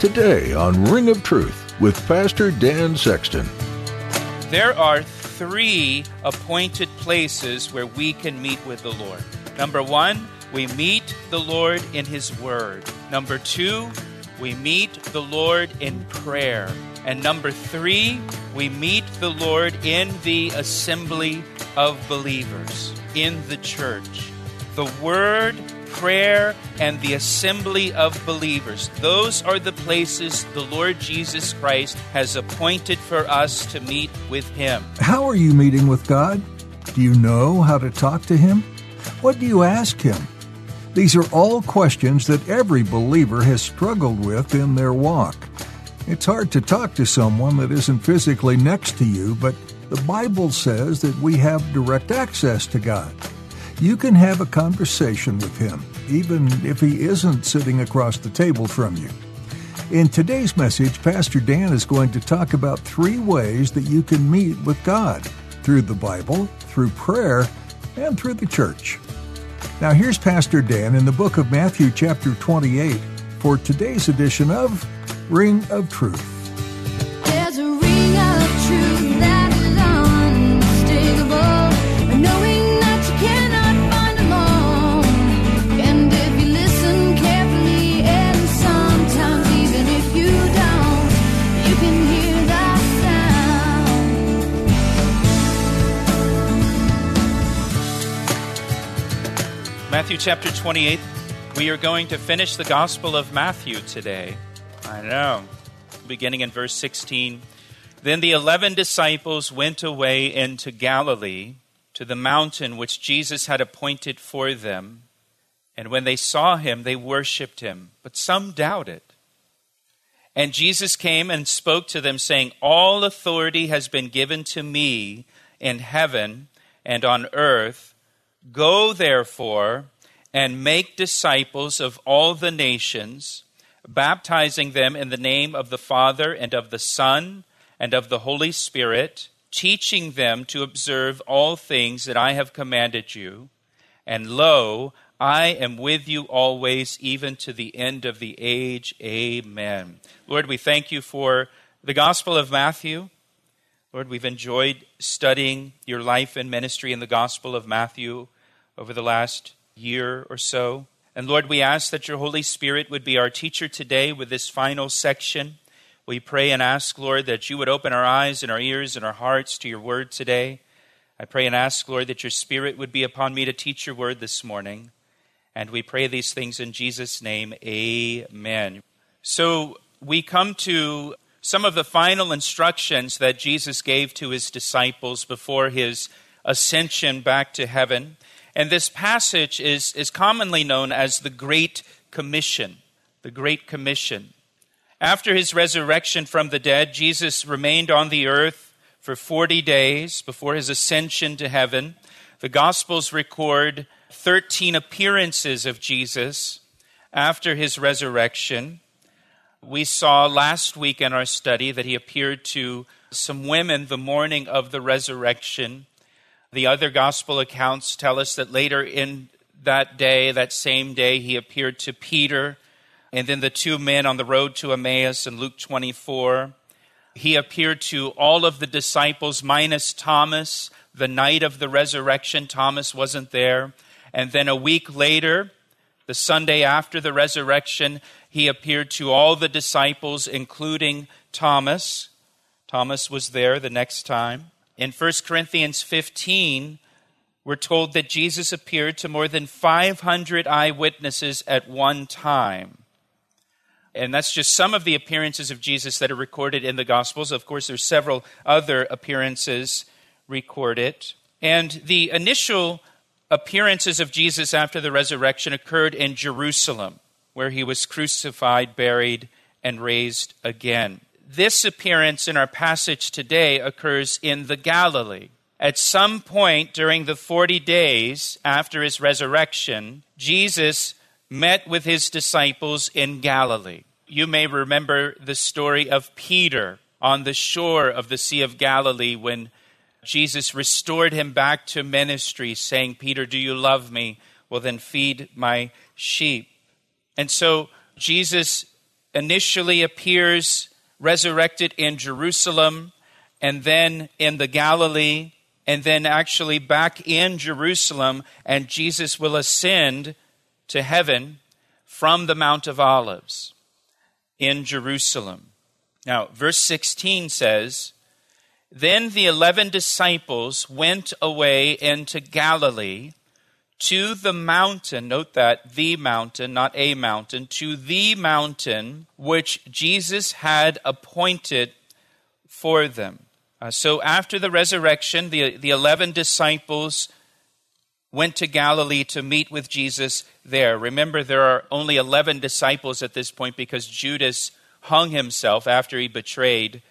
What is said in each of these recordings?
Today on Ring of Truth with Pastor Dan Sexton. There are three appointed places where we can meet with the Lord. Number one, we meet the Lord in His Word. Number two, we meet the Lord in prayer. And number three, we meet the Lord in the assembly of believers, in the church. The Word prayer and the assembly of believers. Those are the places the Lord Jesus Christ has appointed for us to meet with Him. How are you meeting with God? Do you know how to talk to Him? What do you ask Him? These are all questions that every believer has struggled with in their walk. It's hard to talk to someone that isn't physically next to you, but the Bible says that we have direct access to God. You can have a conversation with Him, even if He isn't sitting across the table from you. In today's message, Pastor Dan is going to talk about three ways that you can meet with God through the Bible, through prayer, and through the church. Now, here's Pastor Dan in the book of Matthew, chapter 28, for today's edition of Ring of Truth. Matthew chapter 28. We are going to finish the Gospel of Matthew today. I know. Beginning in verse 16. Then the eleven disciples went away into Galilee to the mountain which Jesus had appointed for them. And when they saw him, they worshipped him, but some doubted. And Jesus came and spoke to them, saying, All authority has been given to me in heaven and on earth. Go therefore and make disciples of all the nations, baptizing them in the name of the Father and of the Son and of the Holy Spirit, teaching them to observe all things that I have commanded you. And lo, I am with you always, even to the end of the age. Amen. Lord, we thank you for the Gospel of Matthew. Lord, we've enjoyed studying your life and ministry in the Gospel of Matthew over the last year or so. And Lord, we ask that your Holy Spirit would be our teacher today with this final section. We pray and ask, Lord, that you would open our eyes and our ears and our hearts to your word today. I pray and ask, Lord, that your Spirit would be upon me to teach your word this morning. And we pray these things in Jesus' name. Amen. So we come to some of the final instructions that Jesus gave to his disciples before his ascension back to heaven. And this passage is, is commonly known as the Great Commission. The Great Commission. After his resurrection from the dead, Jesus remained on the earth for 40 days before his ascension to heaven. The Gospels record 13 appearances of Jesus after his resurrection. We saw last week in our study that he appeared to some women the morning of the resurrection. The other gospel accounts tell us that later in that day, that same day, he appeared to Peter and then the two men on the road to Emmaus in Luke 24. He appeared to all of the disciples minus Thomas the night of the resurrection. Thomas wasn't there. And then a week later, the Sunday after the resurrection, he appeared to all the disciples, including Thomas. Thomas was there the next time. In 1 Corinthians 15, we're told that Jesus appeared to more than 500 eyewitnesses at one time. And that's just some of the appearances of Jesus that are recorded in the Gospels. Of course, there's several other appearances recorded. And the initial appearances of Jesus after the resurrection occurred in Jerusalem. where he was crucified, buried, and raised again. This appearance in our passage today occurs in the Galilee. At some point during the 40 days after his resurrection, Jesus met with his disciples in Galilee. You may remember the story of Peter on the shore of the Sea of Galilee when Jesus restored him back to ministry, saying, Peter, do you love me? Well, then feed my sheep. And so Jesus initially appears resurrected in Jerusalem and then in the Galilee and then actually back in Jerusalem, and Jesus will ascend to heaven from the Mount of Olives in Jerusalem. Now, verse 16 says, Then the eleven disciples went away into Galilee to the mountain, note that, the mountain, not a mountain, to the mountain which Jesus had appointed for them. Uh, so after the resurrection, the, the 11 disciples went to Galilee to meet with Jesus there. Remember, there are only 11 disciples at this point because Judas hung himself after he betrayed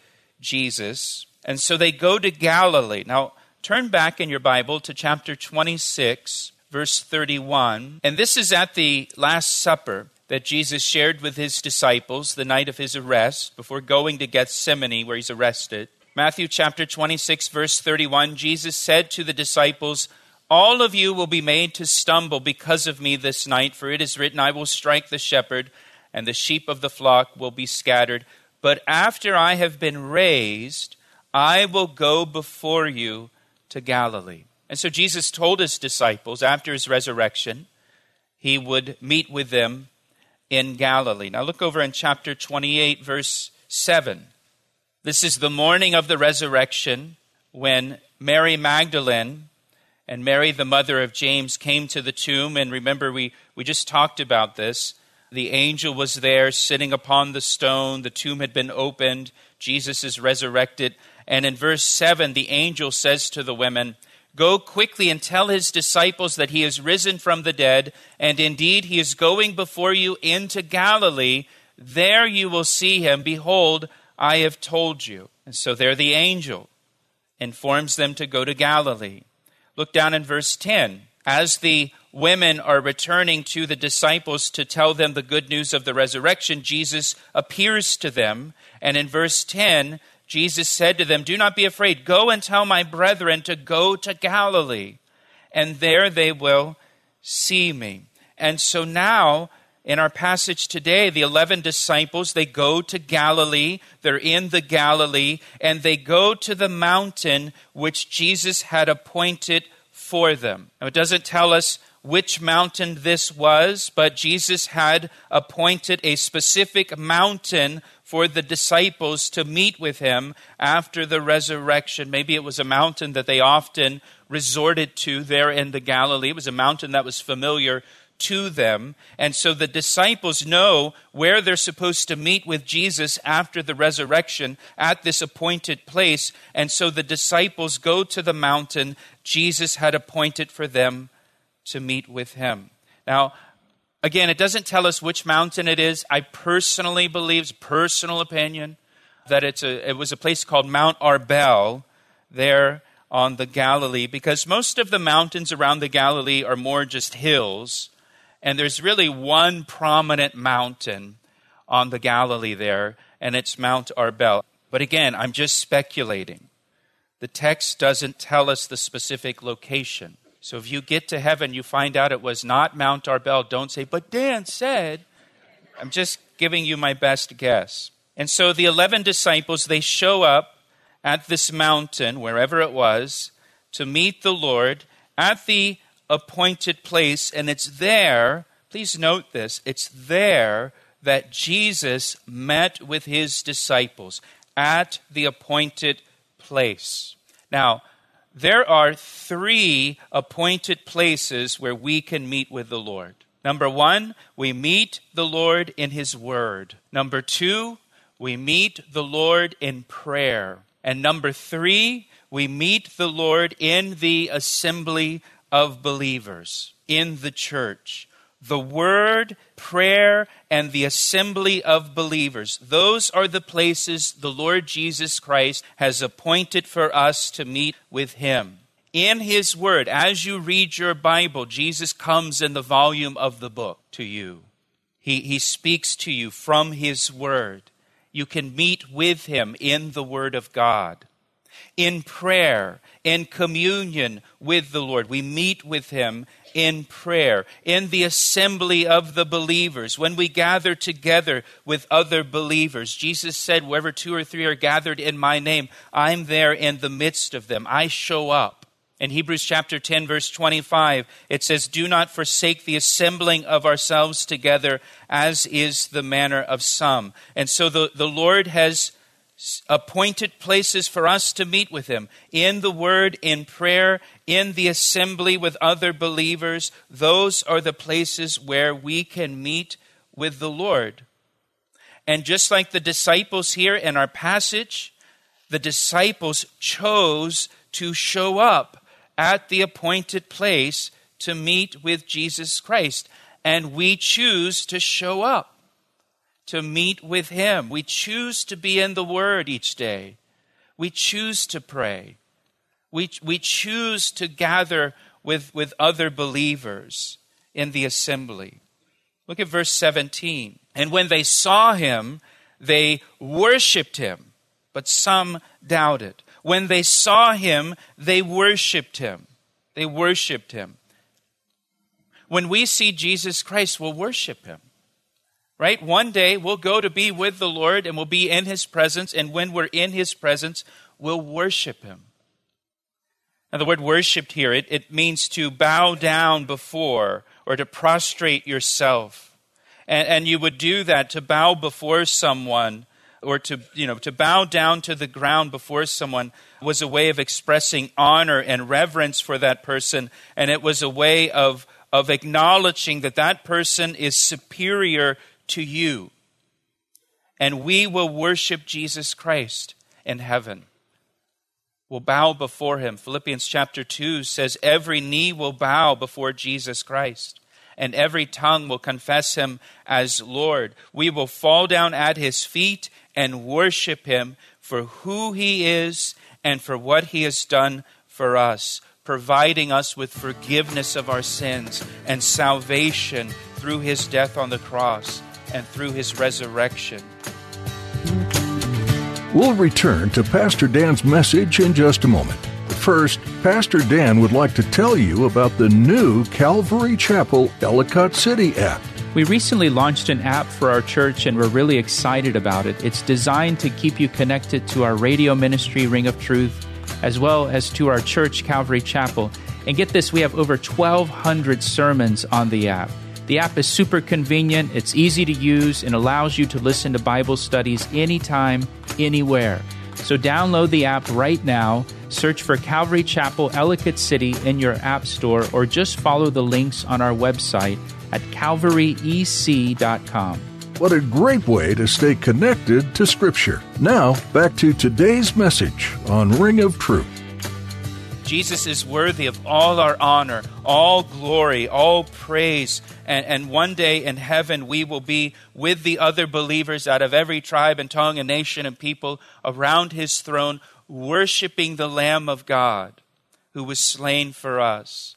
Jesus. And so they go to Galilee. Now, turn back in your Bible to chapter 26 verse 31. And this is at the Last Supper that Jesus shared with his disciples the night of his arrest before going to Gethsemane, where he's arrested. Matthew chapter 26, verse 31 Jesus said to the disciples, All of you will be made to stumble because of me this night, for it is written, I will strike the shepherd, and the sheep of the flock will be scattered. But after I have been raised, I will go before you to Galilee. And so Jesus told his disciples after his resurrection, he would meet with them in Galilee. Now look over in chapter 28, verse 7. This is the morning of the resurrection when Mary Magdalene and Mary, the mother of James, came to the tomb. And remember, we, we just talked about this. The angel was there sitting upon the stone. The tomb had been opened. Jesus is resurrected. And in verse 7, the angel says to the women, Go quickly and tell his disciples that he is risen from the dead, and indeed he is going before you into Galilee. There you will see him. Behold, I have told you. And so there the angel informs them to go to Galilee. Look down in verse 10. As the women are returning to the disciples to tell them the good news of the resurrection, Jesus appears to them. And in verse 10, Jesus said to them, Do not be afraid. Go and tell my brethren to go to Galilee, and there they will see me. And so now, in our passage today, the 11 disciples, they go to Galilee. They're in the Galilee, and they go to the mountain which Jesus had appointed for them. Now, it doesn't tell us which mountain this was, but Jesus had appointed a specific mountain for the disciples to meet with him after the resurrection. Maybe it was a mountain that they often resorted to there in the Galilee. It was a mountain that was familiar to them. And so the disciples know where they're supposed to meet with Jesus after the resurrection at this appointed place. And so the disciples go to the mountain Jesus had appointed for them to meet with him. Now, Again, it doesn't tell us which mountain it is. I personally believe, personal opinion, that it's a, it was a place called Mount Arbel there on the Galilee because most of the mountains around the Galilee are more just hills. And there's really one prominent mountain on the Galilee there, and it's Mount Arbel. But again, I'm just speculating. The text doesn't tell us the specific location. So if you get to heaven, you find out it was not Mount Arbel, don't say, but Dan said. I'm just giving you my best guess. And so the 11 disciples, they show up at this mountain, wherever it was, to meet the Lord at the appointed place. And it's there, please note this, it's there that Jesus met with his disciples at the appointed place. Now, there are three appointed places where we can meet with the Lord. Number one, we meet the Lord in His Word. Number two, we meet the Lord in prayer. And number three, we meet the Lord in the assembly of believers, in the church. The word, prayer, and the assembly of believers. Those are the places the Lord Jesus Christ has appointed for us to meet with Him. In His Word, as you read your Bible, Jesus comes in the volume of the book to you. He, he speaks to you from His Word. You can meet with Him in the Word of God. In prayer, in communion with the Lord, we meet with Him in prayer, in the assembly of the believers, when we gather together with other believers. Jesus said, Wherever two or three are gathered in my name, I'm there in the midst of them. I show up. In Hebrews chapter 10, verse 25, it says, Do not forsake the assembling of ourselves together, as is the manner of some. And so the, the Lord has appointed places for us to meet with Him in the Word, in prayer, in the assembly with other believers. Those are the places where we can meet with the Lord. And just like the disciples here in our passage, the disciples chose to show up at the appointed place to meet with Jesus Christ. And we choose to show up, to meet with Him. We choose to be in the Word each day. We choose to pray. We, we choose to gather with, with other believers in the assembly. Look at verse 17. And when they saw him, they worshiped him, but some doubted. When they saw him, they worshiped him. They worshiped him. When we see Jesus Christ, we'll worship him. Right? One day we'll go to be with the Lord and we'll be in his presence. And when we're in his presence, we'll worship him. Now, the word worshiped here, it, it means to bow down before or to prostrate yourself. And, and you would do that to bow before someone or to, you know, to bow down to the ground before someone was a way of expressing honor and reverence for that person. And it was a way of, of acknowledging that that person is superior to you. And we will worship Jesus Christ in heaven. We'll bow before him. Philippians chapter 2 says, Every knee will bow before Jesus Christ and every tongue will confess him as Lord. We will fall down at his feet and worship him for who he is and for what he has done for us, providing us with forgiveness of our sins and salvation through his death on the cross and through his resurrection. We'll return to Pastor Dan's message in just a moment. First, Pastor Dan would like to tell you about the new Calvary Chapel Ellicott City app. We recently launched an app for our church and we're really excited about it. It's designed to keep you connected to our radio ministry, Ring of Truth, as well as to our church, Calvary Chapel. And get this, we have over 1,200 sermons on the app. The app is super convenient, it's easy to use, and allows you to listen to Bible studies anytime, anywhere. So download the app right now, search for Calvary Chapel Ellicott City in your app store, or just follow the links on our website at calvaryec.com. What a great way to stay connected to Scripture. Now, back to today's message on Ring of Truth. Jesus is worthy of all our honor, all glory, all praise. And, and one day in heaven, we will be with the other believers out of every tribe and tongue and nation and people around his throne, worshiping the Lamb of God who was slain for us,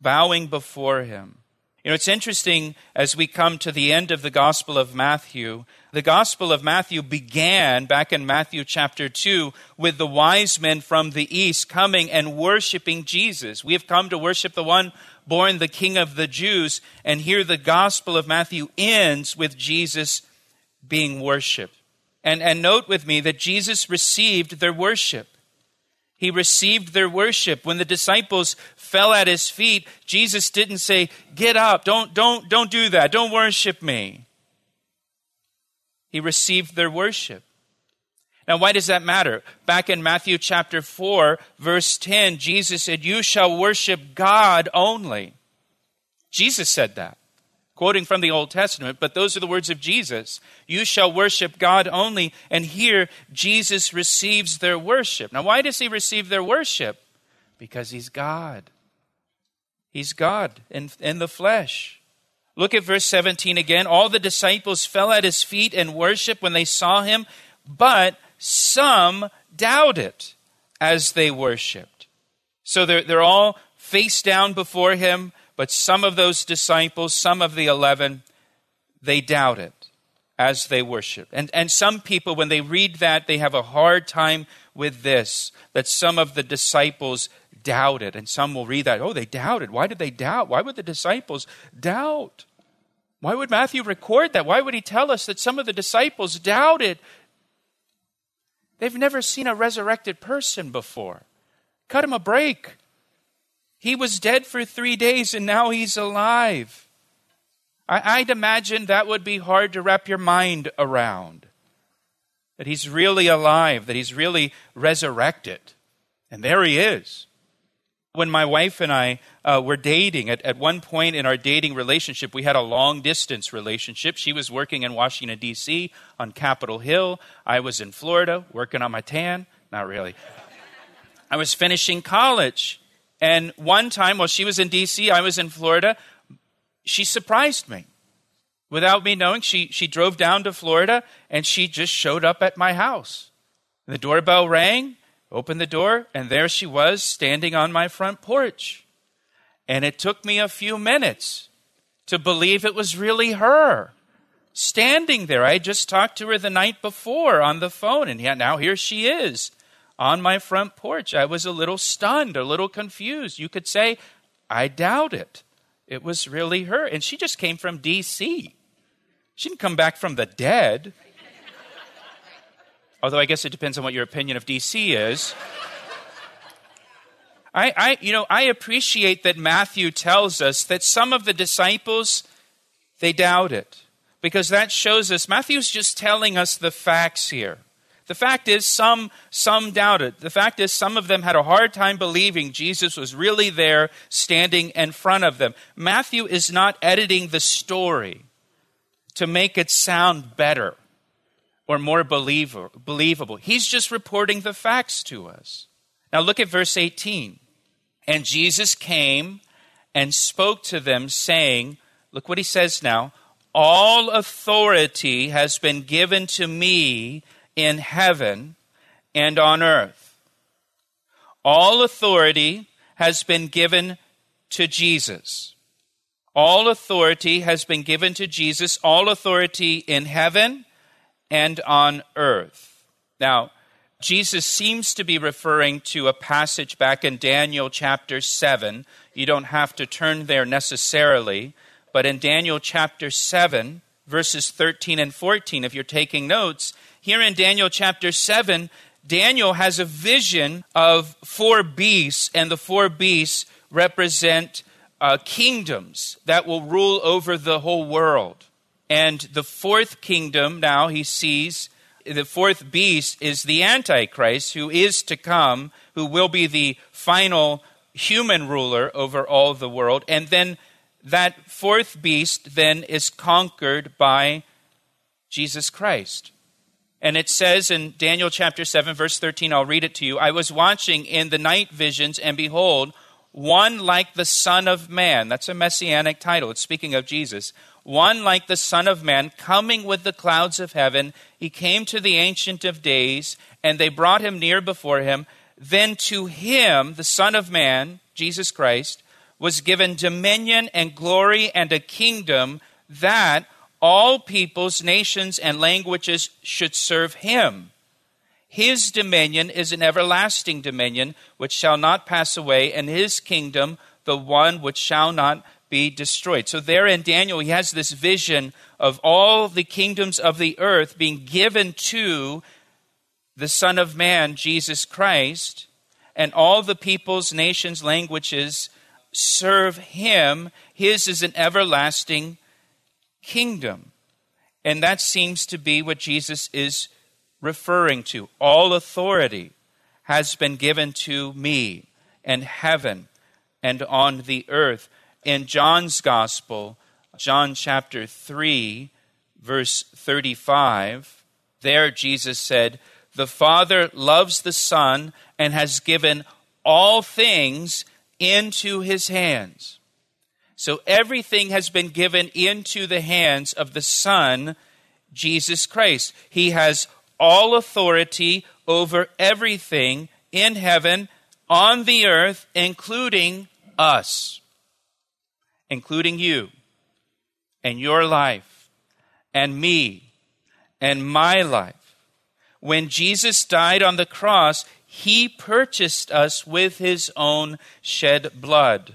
bowing before him. You know, it's interesting as we come to the end of the Gospel of Matthew. The Gospel of Matthew began back in Matthew chapter 2 with the wise men from the east coming and worshiping Jesus. We have come to worship the one born the King of the Jews. And here the Gospel of Matthew ends with Jesus being worshiped. And, and note with me that Jesus received their worship. He received their worship. When the disciples fell at his feet, Jesus didn't say, Get up, don't, don't, don't do that, don't worship me. He received their worship. Now, why does that matter? Back in Matthew chapter 4, verse 10, Jesus said, You shall worship God only. Jesus said that quoting from the Old Testament, but those are the words of Jesus. You shall worship God only. And here, Jesus receives their worship. Now, why does he receive their worship? Because he's God. He's God in, in the flesh. Look at verse 17 again. All the disciples fell at his feet and worshiped when they saw him, but some doubted it as they worshiped. So they're, they're all face down before him, but some of those disciples, some of the eleven, they doubted as they worshiped. And, and some people, when they read that, they have a hard time with this that some of the disciples doubted. And some will read that, oh, they doubted. Why did they doubt? Why would the disciples doubt? Why would Matthew record that? Why would he tell us that some of the disciples doubted? They've never seen a resurrected person before. Cut him a break. He was dead for three days and now he's alive. I, would imagine that would be hard to wrap your mind around. That he's really alive, that he's really resurrected. And there he is. When my wife and I uh, were dating, at, at one point in our dating relationship, we had a long distance relationship. She was working in Washington, D.C. on Capitol Hill. I was in Florida working on my tan. Not really. I was finishing college. And one time, while she was in D.C., I was in Florida, she surprised me. Without me knowing, she, she drove down to Florida and she just showed up at my house. The doorbell rang opened the door, and there she was standing on my front porch. And it took me a few minutes to believe it was really her standing there. I just talked to her the night before on the phone, and now here she is on my front porch. I was a little stunned, a little confused. You could say, I doubt it. It was really her. And she just came from D.C., she didn't come back from the dead. Although I guess it depends on what your opinion of DC is. I, I, you know, I appreciate that Matthew tells us that some of the disciples, they doubt it. Because that shows us, Matthew's just telling us the facts here. The fact is, some, some doubted. The fact is, some of them had a hard time believing Jesus was really there standing in front of them. Matthew is not editing the story to make it sound better or more believable. He's just reporting the facts to us. Now look at verse 18. And Jesus came and spoke to them, saying, Look what he says now All authority has been given to me in heaven and on earth. All authority has been given to Jesus. All authority has been given to Jesus. All authority in heaven and on earth. Now, Jesus seems to be referring to a passage back in Daniel chapter 7. You don't have to turn there necessarily, but in Daniel chapter 7, verses 13 and 14, if you're taking notes, here in Daniel chapter 7, Daniel has a vision of four beasts, and the four beasts represent uh, kingdoms that will rule over the whole world. And the fourth kingdom now he sees, the fourth beast is the Antichrist who is to come, who will be the final human ruler over all the world. And then that fourth beast then is conquered by Jesus Christ. And it says in Daniel chapter 7, verse 13, I'll read it to you. I was watching in the night visions, and behold, one like the Son of Man. That's a messianic title. It's speaking of Jesus one like the Son of Man, coming with the clouds of heaven. He came to the Ancient of Days, and they brought him near before him. Then to him, the Son of Man, Jesus Christ, was given dominion and glory and a kingdom that all peoples, nations, and languages should serve him. His dominion is an everlasting dominion which shall not pass away, and his kingdom the one which shall not be destroyed. So, there in Daniel, he has this vision of all the kingdoms of the earth being given to the Son of Man, Jesus Christ, and all the peoples, nations, languages serve him. His is an everlasting kingdom. And that seems to be what Jesus is referring to. All authority has been given to me in heaven and on the earth in John's Gospel, John chapter 3, verse 35, there Jesus said, The Father loves the Son and has given all things into his hands. So everything has been given into the hands of the Son, Jesus Christ. He has all authority over everything in heaven, on the earth, including us, including you and your life and me and my life. When Jesus died on the cross, he purchased us with his own shed blood.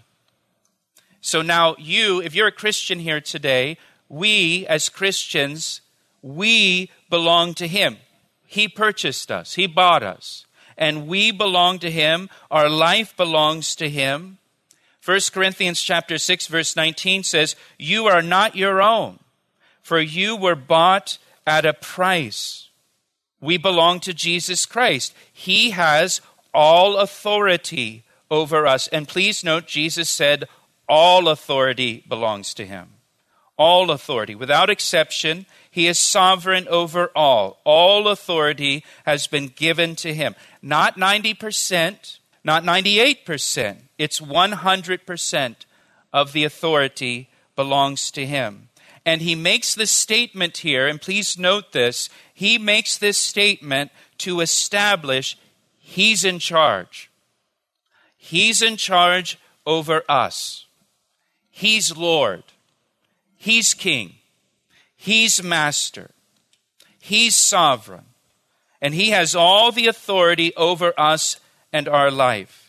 So now, you, if you're a Christian here today, we as Christians, we belong to him. He purchased us, he bought us, and we belong to him. Our life belongs to him. 1 Corinthians chapter 6 verse 19 says, "You are not your own, for you were bought at a price." We belong to Jesus Christ. He has all authority over us. And please note Jesus said all authority belongs to him. All authority without exception. He is sovereign over all. All authority has been given to him. Not 90%, not 98%. It's 100% of the authority belongs to him. And he makes this statement here, and please note this. He makes this statement to establish he's in charge. He's in charge over us. He's Lord. He's King. He's Master. He's sovereign. And He has all the authority over us and our life.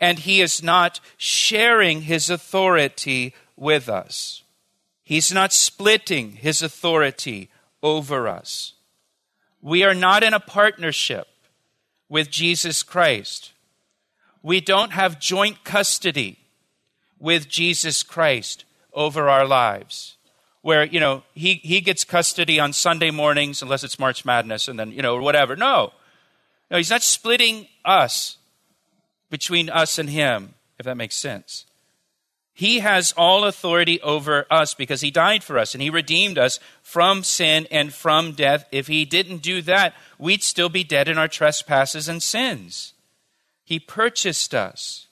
And He is not sharing His authority with us. He's not splitting His authority over us. We are not in a partnership with Jesus Christ. We don't have joint custody with Jesus Christ over our lives. Where, you know, he, he gets custody on Sunday mornings, unless it's March Madness, and then, you know, whatever. No. No, he's not splitting us between us and him, if that makes sense. He has all authority over us because he died for us and he redeemed us from sin and from death. If he didn't do that, we'd still be dead in our trespasses and sins. He purchased us.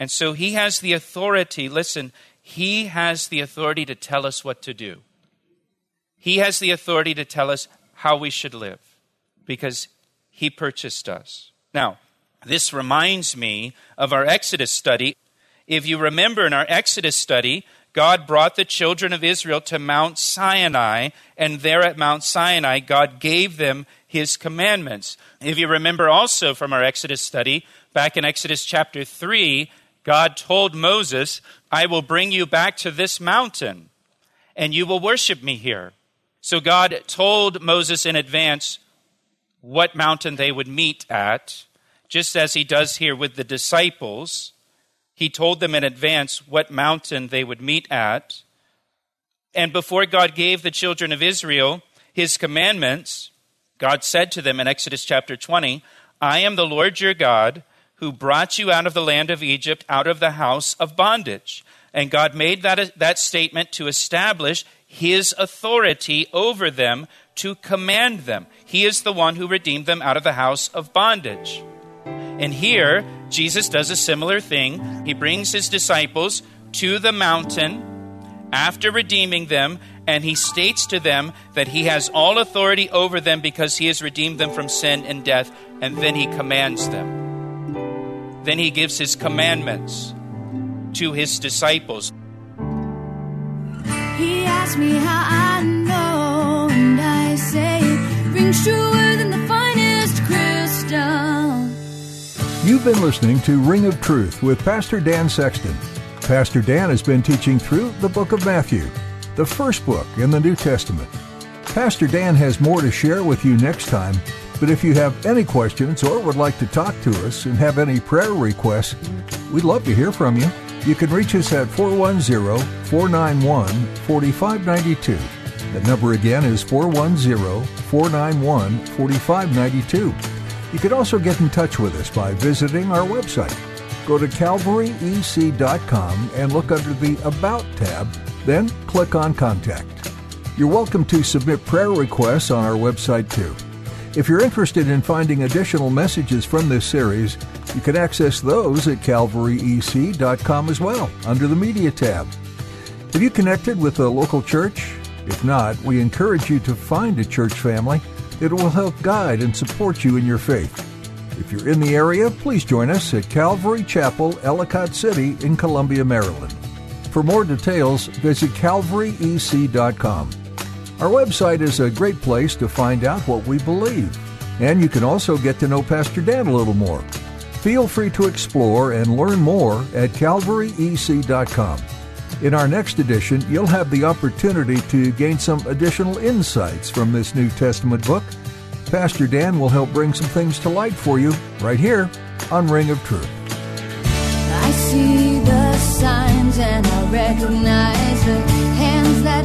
And so he has the authority, listen, he has the authority to tell us what to do. He has the authority to tell us how we should live because he purchased us. Now, this reminds me of our Exodus study. If you remember in our Exodus study, God brought the children of Israel to Mount Sinai, and there at Mount Sinai, God gave them his commandments. If you remember also from our Exodus study, back in Exodus chapter 3, God told Moses, I will bring you back to this mountain and you will worship me here. So God told Moses in advance what mountain they would meet at, just as he does here with the disciples. He told them in advance what mountain they would meet at. And before God gave the children of Israel his commandments, God said to them in Exodus chapter 20, I am the Lord your God who brought you out of the land of Egypt, out of the house of bondage. And God made that, that statement to establish his authority over them to command them. He is the one who redeemed them out of the house of bondage. And here, Jesus does a similar thing. He brings his disciples to the mountain after redeeming them, and he states to them that he has all authority over them because he has redeemed them from sin and death, and then he commands them. Then he gives his commandments to his disciples. He asked me how I know, and I say rings truer You've been listening to Ring of Truth with Pastor Dan Sexton. Pastor Dan has been teaching through the book of Matthew, the first book in the New Testament. Pastor Dan has more to share with you next time, but if you have any questions or would like to talk to us and have any prayer requests, we'd love to hear from you. You can reach us at 410 491 4592. The number again is 410 491 4592. You can also get in touch with us by visiting our website. Go to calvaryec.com and look under the About tab, then click on Contact. You're welcome to submit prayer requests on our website too. If you're interested in finding additional messages from this series, You can access those at calvaryec.com as well, under the Media tab. Have you connected with a local church? If not, we encourage you to find a church family that will help guide and support you in your faith. If you're in the area, please join us at Calvary Chapel, Ellicott City in Columbia, Maryland. For more details, visit calvaryec.com. Our website is a great place to find out what we believe, and you can also get to know Pastor Dan a little more. Feel free to explore and learn more at calvaryec.com. In our next edition, you'll have the opportunity to gain some additional insights from this New Testament book. Pastor Dan will help bring some things to light for you right here on Ring of Truth. I see the signs and I recognize the hands that